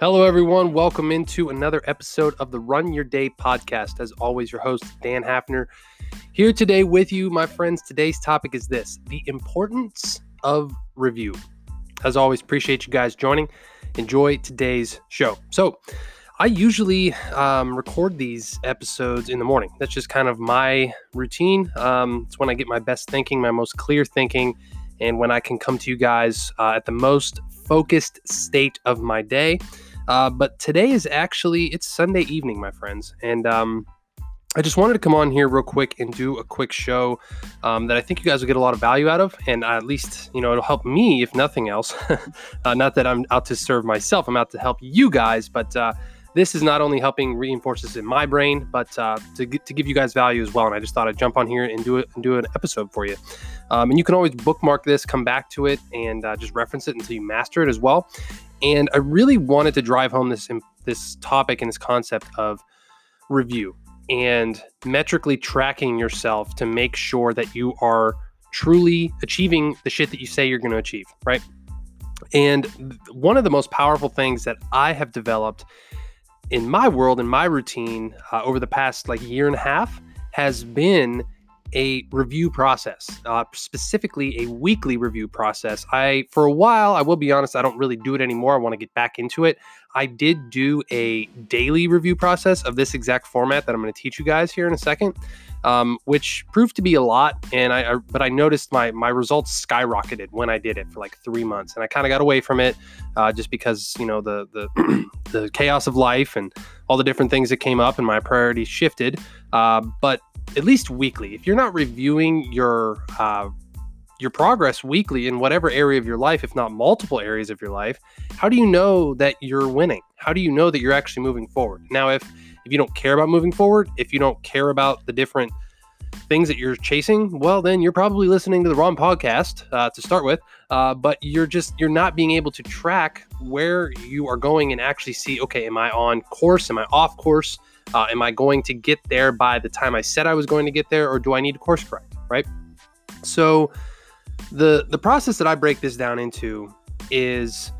Hello, everyone. Welcome into another episode of the Run Your Day podcast. As always, your host, Dan Hafner, here today with you, my friends. Today's topic is this the importance of review. As always, appreciate you guys joining. Enjoy today's show. So, I usually um, record these episodes in the morning. That's just kind of my routine. Um, it's when I get my best thinking, my most clear thinking, and when I can come to you guys uh, at the most focused state of my day. Uh, but today is actually it's Sunday evening, my friends, and um, I just wanted to come on here real quick and do a quick show um, that I think you guys will get a lot of value out of, and at least you know it'll help me if nothing else. uh, not that I'm out to serve myself; I'm out to help you guys. But uh, this is not only helping reinforce this in my brain, but uh, to to give you guys value as well. And I just thought I'd jump on here and do it and do an episode for you. Um, and you can always bookmark this, come back to it, and uh, just reference it until you master it as well. And I really wanted to drive home this this topic and this concept of review and metrically tracking yourself to make sure that you are truly achieving the shit that you say you're going to achieve, right? And one of the most powerful things that I have developed in my world, in my routine uh, over the past like year and a half has been a review process, uh, specifically a weekly review process. I, for a while, I will be honest, I don't really do it anymore. I want to get back into it. I did do a daily review process of this exact format that I'm going to teach you guys here in a second, um, which proved to be a lot. And I, I, but I noticed my my results skyrocketed when I did it for like three months, and I kind of got away from it uh, just because you know the the the chaos of life and all the different things that came up, and my priorities shifted. Uh, but at least weekly. If you're not reviewing your uh, your progress weekly in whatever area of your life, if not multiple areas of your life, how do you know that you're winning? How do you know that you're actually moving forward? Now, if if you don't care about moving forward, if you don't care about the different things that you're chasing, well, then you're probably listening to the wrong podcast uh, to start with. Uh, but you're just you're not being able to track where you are going and actually see, okay, am I on course? Am I off course? Uh, am I going to get there by the time I said I was going to get there, or do I need to course correct? Right. So the the process that I break this down into is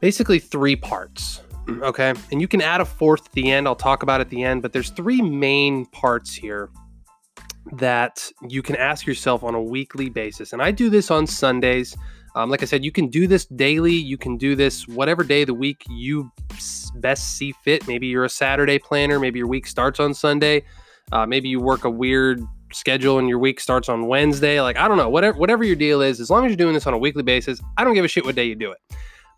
basically three parts. Okay, and you can add a fourth at the end. I'll talk about at the end, but there's three main parts here that you can ask yourself on a weekly basis. And I do this on Sundays. Um, like I said, you can do this daily. You can do this whatever day of the week you best see fit. Maybe you're a Saturday planner. Maybe your week starts on Sunday. Uh, maybe you work a weird schedule and your week starts on Wednesday. Like I don't know, whatever whatever your deal is. As long as you're doing this on a weekly basis, I don't give a shit what day you do it.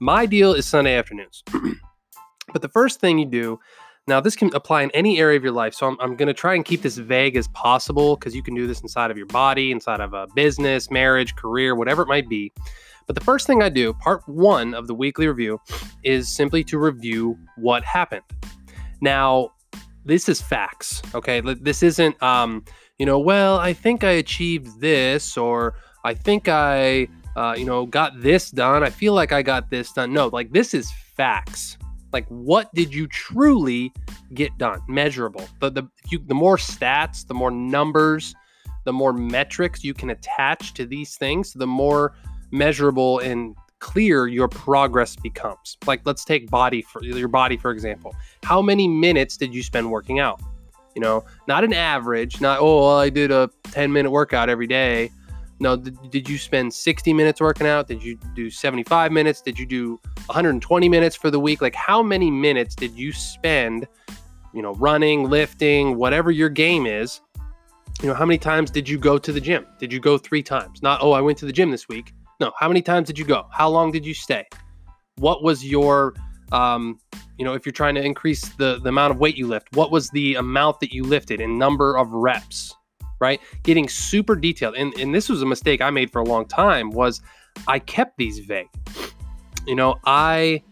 My deal is Sunday afternoons. but the first thing you do now, this can apply in any area of your life. So I'm, I'm going to try and keep this vague as possible because you can do this inside of your body, inside of a business, marriage, career, whatever it might be. But the first thing I do, part one of the weekly review, is simply to review what happened. Now, this is facts, okay? This isn't, um, you know, well, I think I achieved this, or I think I, uh, you know, got this done. I feel like I got this done. No, like this is facts. Like, what did you truly get done? Measurable. The the you, the more stats, the more numbers, the more metrics you can attach to these things, the more measurable and clear your progress becomes. Like let's take body for your body for example. How many minutes did you spend working out? You know, not an average, not oh well, I did a 10 minute workout every day. No, did, did you spend 60 minutes working out? Did you do 75 minutes? Did you do 120 minutes for the week? Like how many minutes did you spend, you know, running, lifting, whatever your game is? You know, how many times did you go to the gym? Did you go 3 times? Not oh, I went to the gym this week no, how many times did you go? How long did you stay? What was your um, you know, if you're trying to increase the the amount of weight you lift, what was the amount that you lifted in number of reps? Right? Getting super detailed. And and this was a mistake I made for a long time was I kept these vague. You know, I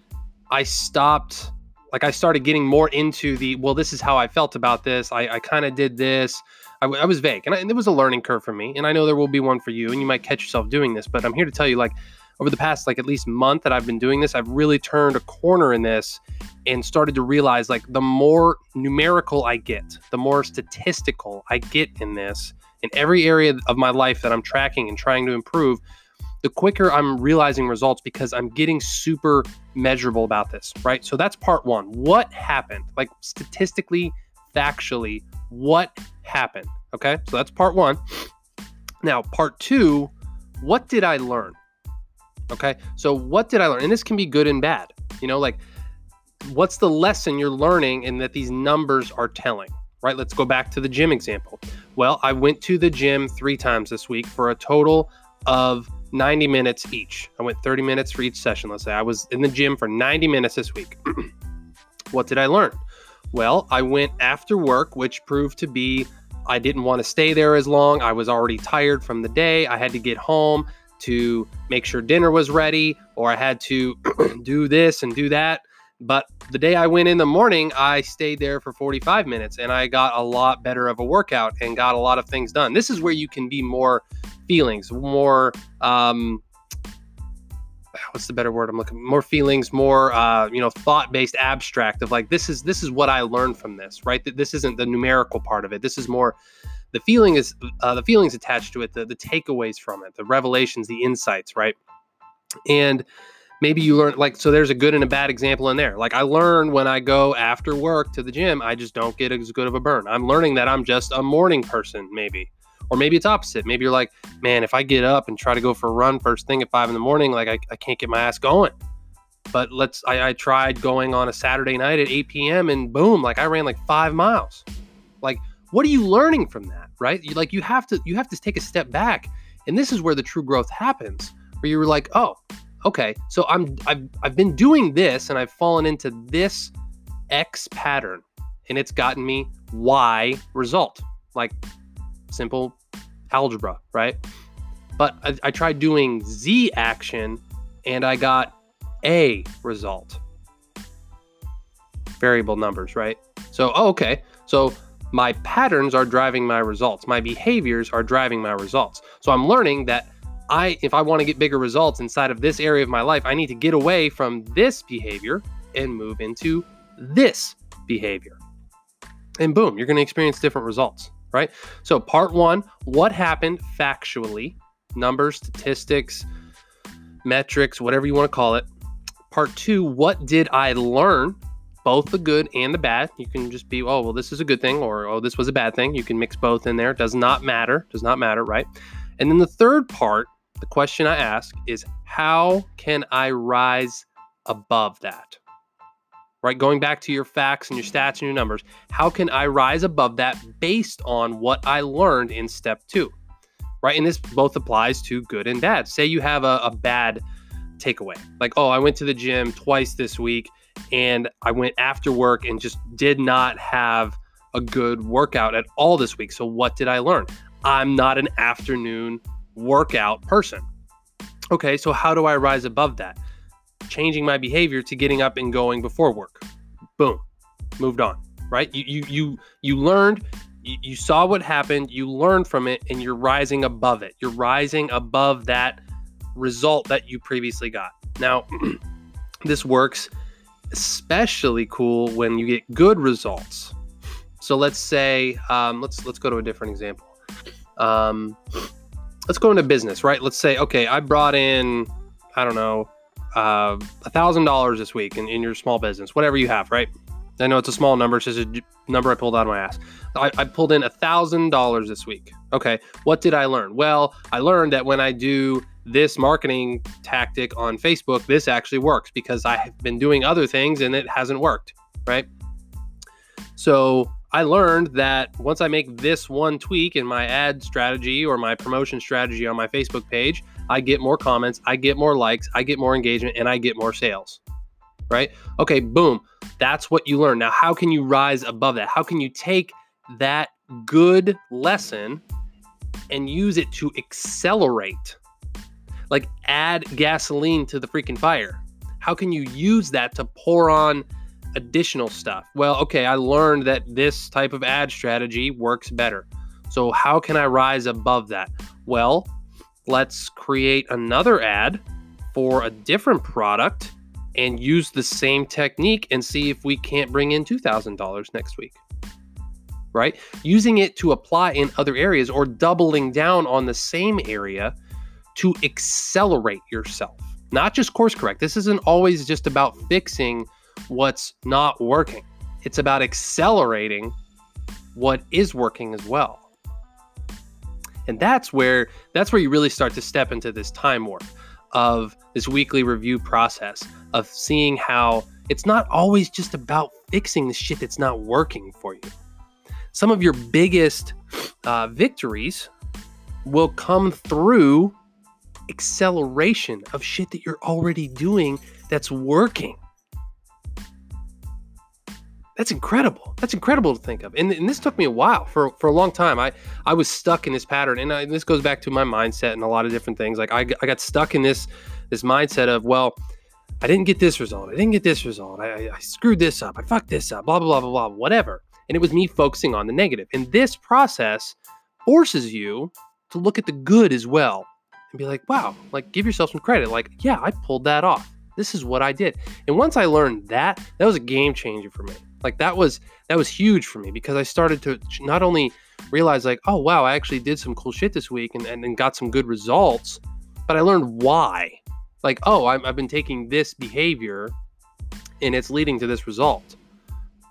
I stopped like I started getting more into the well, this is how I felt about this. I, I kind of did this. I, I was vague, and, I, and it was a learning curve for me. And I know there will be one for you, and you might catch yourself doing this. But I'm here to tell you, like over the past like at least month that I've been doing this, I've really turned a corner in this and started to realize like the more numerical I get, the more statistical I get in this in every area of my life that I'm tracking and trying to improve, the quicker I'm realizing results because I'm getting super measurable about this, right? So that's part one. What happened? Like statistically, factually, what happened? Okay, so that's part one. Now, part two, what did I learn? Okay, so what did I learn? And this can be good and bad. You know, like what's the lesson you're learning and that these numbers are telling? Right, let's go back to the gym example. Well, I went to the gym three times this week for a total of 90 minutes each. I went 30 minutes for each session. Let's say I was in the gym for 90 minutes this week. what did I learn? Well, I went after work, which proved to be I didn't want to stay there as long. I was already tired from the day. I had to get home to make sure dinner was ready, or I had to do this and do that. But the day I went in the morning, I stayed there for 45 minutes and I got a lot better of a workout and got a lot of things done. This is where you can be more feelings, more um, what's the better word I'm looking more feelings, more uh, you know, thought-based abstract of like this is this is what I learned from this, right? That this isn't the numerical part of it. This is more the feeling is uh, the feelings attached to it, the the takeaways from it, the revelations, the insights, right? And maybe you learn like so there's a good and a bad example in there like i learn when i go after work to the gym i just don't get as good of a burn i'm learning that i'm just a morning person maybe or maybe it's opposite. Maybe you're like man if i get up and try to go for a run first thing at five in the morning like i, I can't get my ass going. But let's I, I tried going on a saturday night at 8 p.m and boom like i ran like five miles. Like what are you learning from that right? You, like you have to you have to take a step back. And this is where the true growth happens where you're like oh okay, so I'm I've I've been doing this and I've fallen into this X pattern and it's gotten me Y result. Like simple algebra, right? But I, I tried doing Z action and I got A result. Variable numbers, right? So, oh, okay. So my patterns are driving my results. My behaviors are driving my results. So I'm learning that I if I want to get bigger results inside of this area of my life, I need to get away from this behavior and move into this behavior. And boom, you're going to experience different results, right? So, part 1, what happened factually, numbers, statistics, metrics, whatever you want to call it. Part 2, what did I learn? Both the good and the bad. You can just be, oh, well, this is a good thing, or oh, this was a bad thing. You can mix both in there. Does not matter. Does not matter, right? And then the third part the question I ask is how can I rise above that? Right? Going back to your facts and your stats and your numbers, how can I rise above that based on what I learned in step two? Right? And this both applies to good and bad. Say you have a, a bad takeaway, like, oh, I went to the gym twice this week and I went after work and just did not have a good workout at all this week. So, what did I learn? I'm not an afternoon workout person. Okay, so how do I rise above that? Changing my behavior to getting up and going before work. Boom. Moved on. Right? You you you you learned you, you saw what happened, you learned from it and you're rising above it. You're rising above that result that you previously got. Now, this works especially cool when you get good results. So let's say um, let's let's go to a different example. Um, let's go into business, right? Let's say, okay, I brought in, I don't know, Uh, a thousand dollars this week in, in your small business, whatever you have, right? I know it's a small number, it's just a number I pulled out of my ass. I, I pulled in a thousand dollars this week. Okay, what did I learn? Well, I learned that when I do this marketing tactic on Facebook, this actually works because I have been doing other things and it hasn't worked, right? So I learned that once I make this one tweak in my ad strategy or my promotion strategy on my Facebook page, I get more comments, I get more likes, I get more engagement, and I get more sales. Right? Okay, boom. That's what you learn. Now, how can you rise above that? How can you take that good lesson and use it to accelerate? Like add gasoline to the freaking fire. How can you use that to pour on? additional stuff. Well, okay, I learned that this type of ad strategy works better. So, how can I rise above that? Well, let's create another ad for a different product and use the same technique and see if we can't bring in $2,000 next week. Right? Using it to apply in other areas or doubling down on the same area to accelerate yourself, not just course correct. This isn't always just about fixing what's not working, it's about accelerating what is working as well. And that's where that's where you really start to step into this time warp of this weekly review process of seeing how it's not always just about fixing the shit that's not working for you. Some of your biggest uh, victories will come through acceleration of shit that you're already doing that's working. That's incredible. That's incredible to think of. And, and, this took me a while for, for a long time. I, I was stuck in this pattern. And, I, this goes back to my mindset and a lot of different things. Like I, I got stuck in this, this mindset of, well, I didn't get this result. I didn't get this result. I, I screwed this up. I fucked this up, blah, blah, blah, blah, blah, whatever. And it was me focusing on the negative. And this process forces you to look at the good as well and be like, wow, like give yourself some credit. Like, yeah, I pulled that off. This is what I did. And once I learned that, that was a game changer for me. Like that was that was huge for me because I started to not only realize like, oh wow, I actually did some cool shit this week and, and, and got some good results, but I learned why. Like, oh, i I've been taking this behavior and it's leading to this result.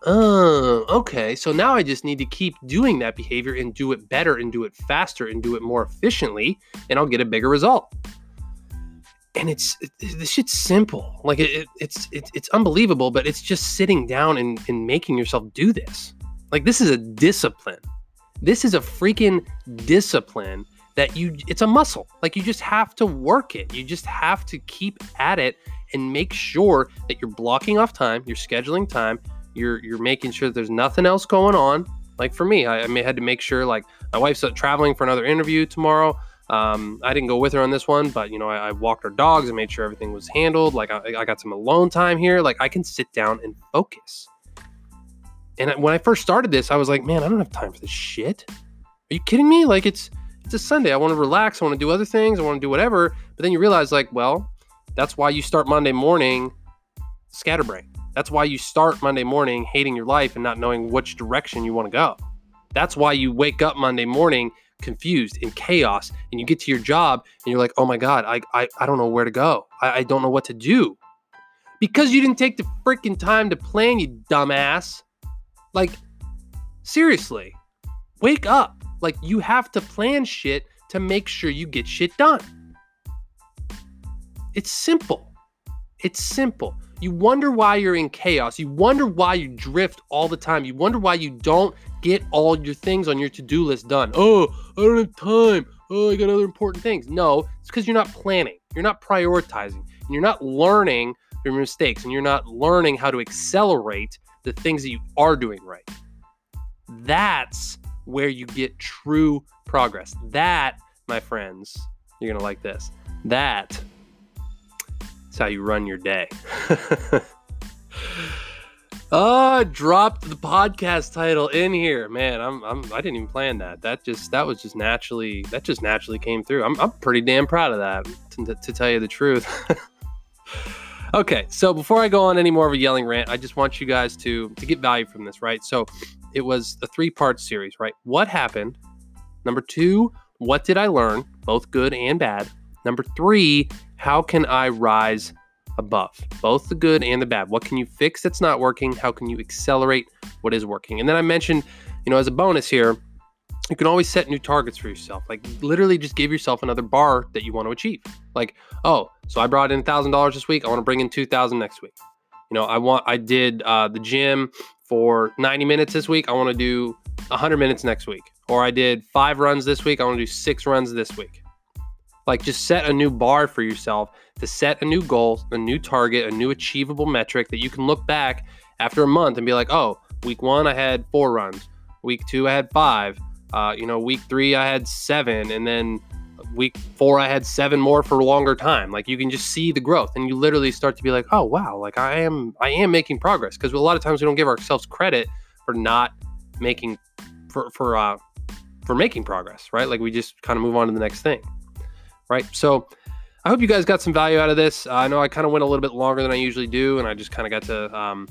Oh, okay. So now I just need to keep doing that behavior and do it better and do it faster and do it more efficiently, and I'll get a bigger result. And it's it, this shit's simple. Like it, it, it's it, it's unbelievable, but it's just sitting down and, and making yourself do this. Like this is a discipline. This is a freaking discipline that you it's a muscle. Like you just have to work it. You just have to keep at it and make sure that you're blocking off time, you're scheduling time, you're you're making sure there's nothing else going on. Like for me, I, I had to make sure like my wife's traveling for another interview tomorrow. Um, I didn't go with her on this one, but you know, I, I walked her dogs and made sure everything was handled. Like I, I, got some alone time here. Like I can sit down and focus. And when I first started this, I was like, man, I don't have time for this shit. Are you kidding me? Like it's it's a Sunday. I want to relax. I want to do other things. I want to do whatever. But then you realize, like, well, that's why you start Monday morning scatterbrain. That's why you start Monday morning hating your life and not knowing which direction you want to go. That's why you wake up Monday morning confused in chaos and you get to your job and you're like, oh my God, I, I, I don't know where to go. I, I don't know what to do. Because you didn't take the freaking time to plan, you dumbass. Like, seriously, wake up. Like, you have to plan shit to make sure you get shit done. It's simple. It's simple. You wonder why you're in chaos. You wonder why you drift all the time. You wonder why you don't get all your things on your to do list done. Oh, I don't have time. Oh, I got other important things. No, it's because you're not planning. You're not prioritizing. And you're not learning from your mistakes. And you're not learning how to accelerate the things that you are doing right. That's where you get true progress. That, my friends, you're going to like this. That is how you run your day. oh, dropped the podcast title in here, man. I'm, I'm I didn't even plan that. That just that was just naturally that just naturally came through. I'm, I'm pretty damn proud of that, to, to tell you the truth. okay, so before I go on any more of a yelling rant, I just want you guys to to get value from this, right? So it was a three part series, right? What happened? Number two, what did I learn, both good and bad? Number three, how can I rise above, both the good and the bad? What can you fix that's not working? How can you accelerate what is working? And then I mentioned, you know, as a bonus here, you can always set new targets for yourself. Like literally just give yourself another bar that you want to achieve. Like, oh, so I brought in thousand dollars this week. I want to bring in two thousand next week. You know, I want I did uh, the gym for 90 minutes this week. I want to do 100 minutes next week. Or I did five runs this week. I want to do six runs this week. Like just set a new bar for yourself to set a new goal, a new target, a new achievable metric that you can look back after a month and be like, oh, week one I had four runs, week two I had five, uh, you know, week three I had seven, and then week four I had seven more for a longer time. Like you can just see the growth, and you literally start to be like, oh wow, like I am I am making progress. Because a lot of times we don't give ourselves credit for not making for for uh for making progress, right? Like we just kind of move on to the next thing right? So I hope you guys got some value out of this. Uh, I know I kind of went a little bit longer than I usually do, and I just kind of got to. Um,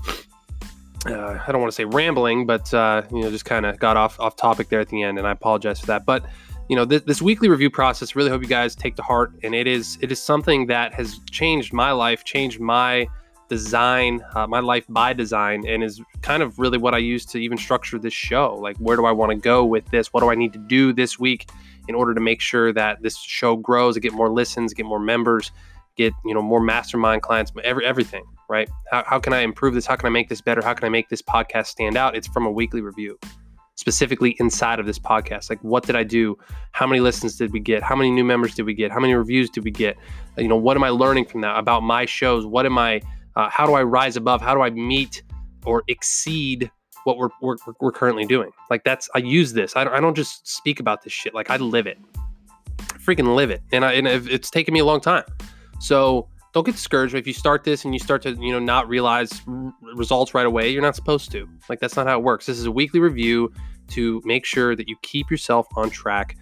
uh, I don't want to say rambling, but uh, you know, just kind of got off off topic there at the end, and I apologize for that. But you know, this, weekly review process. Really hope you guys take to heart, and it is it is something that has changed my life, changed my design, uh, my life by design, and is kind of really what I use to even structure this show. Like, where do I want to go with this? What do I need to do this week in order to make sure that this show grows, get more listens, get more members, get you know more mastermind clients, every everything. Right? How, how can I improve this? How can I make this better? How can I make this podcast stand out? It's from a weekly review specifically inside of this podcast. Like, what did I do? How many listens did we get? How many new members did we get? How many reviews did we get? You know, what am I learning from that about my shows? What am I uh, how do I rise above? How do I meet or exceed what we're, we're, we're currently doing? Like that's I use this. I don't, I don't just speak about this shit. Like I live it, freaking live it, and I and it's taken me a long time. So don't get discouraged if you start this and you start to you know not realize r- results right away. You're not supposed to. Like that's not how it works. This is a weekly review to make sure that you keep yourself on track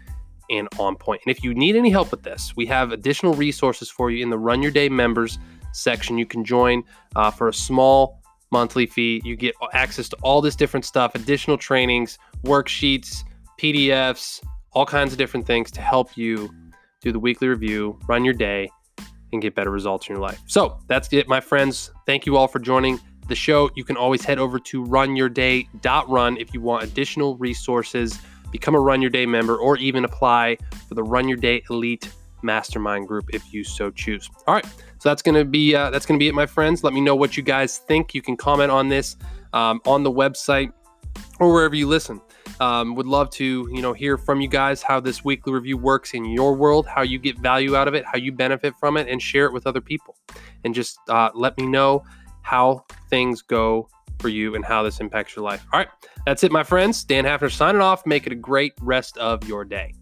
and on point. And if you need any help with this, we have additional resources for you in the Run Your Day members section. You can join uh, for a small monthly fee. You get access to all this different stuff, additional trainings, worksheets, PDFs, all kinds of different things to help you do the weekly review, run your day, and get better results in your life. So that's it, my friends. Thank you all for joining the show. You can always head over to runyourday.run if you want additional resources, become a Run Your Day member, or even apply for the Run Your Day Elite Mastermind group if you so choose. All right. So that's gonna be uh, that's gonna be it, my friends. Let me know what you guys think. You can comment on this um, on the website or wherever you listen. Um, would love to you know hear from you guys how this weekly review works in your world, how you get value out of it, how you benefit from it, and share it with other people. And just uh, let me know how things go for you and how this impacts your life. All right, that's it, my friends. Dan Hafner signing off. Make it a great rest of your day.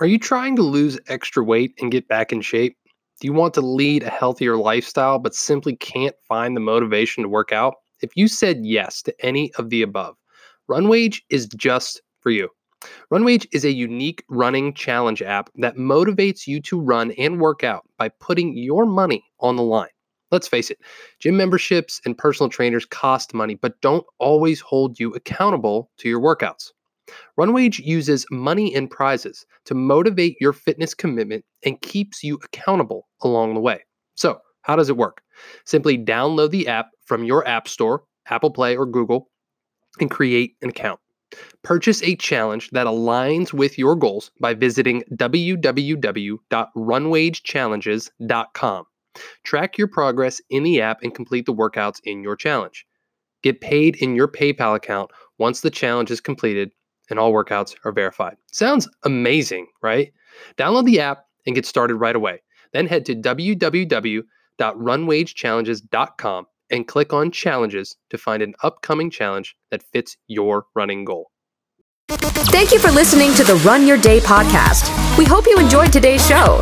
Are you trying to lose extra weight and get back in shape? Do you want to lead a healthier lifestyle but simply can't find the motivation to work out? If you said yes to any of the above, RunWage is just for you. RunWage is a unique running challenge app that motivates you to run and work out by putting your money on the line. Let's face it, gym memberships and personal trainers cost money, but don't always hold you accountable to your workouts. RunWage uses money and prizes to motivate your fitness commitment and keeps you accountable along the way. So, how does it work? Simply download the app from your App Store, Apple Play, or Google, and create an account. Purchase a challenge that aligns with your goals by visiting www.runwagechallenges.com. Track your progress in the app and complete the workouts in your challenge. Get paid in your PayPal account once the challenge is completed and all workouts are verified. Sounds amazing, right? Download the app and get started right away. Then head to www.runwagechallenges.com and click on challenges to find an upcoming challenge that fits your running goal. Thank you for listening to the Run Your Day podcast. We hope you enjoyed today's show.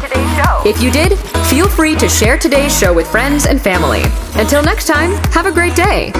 If you did, feel free to share today's show with friends and family. Until next time, have a great day.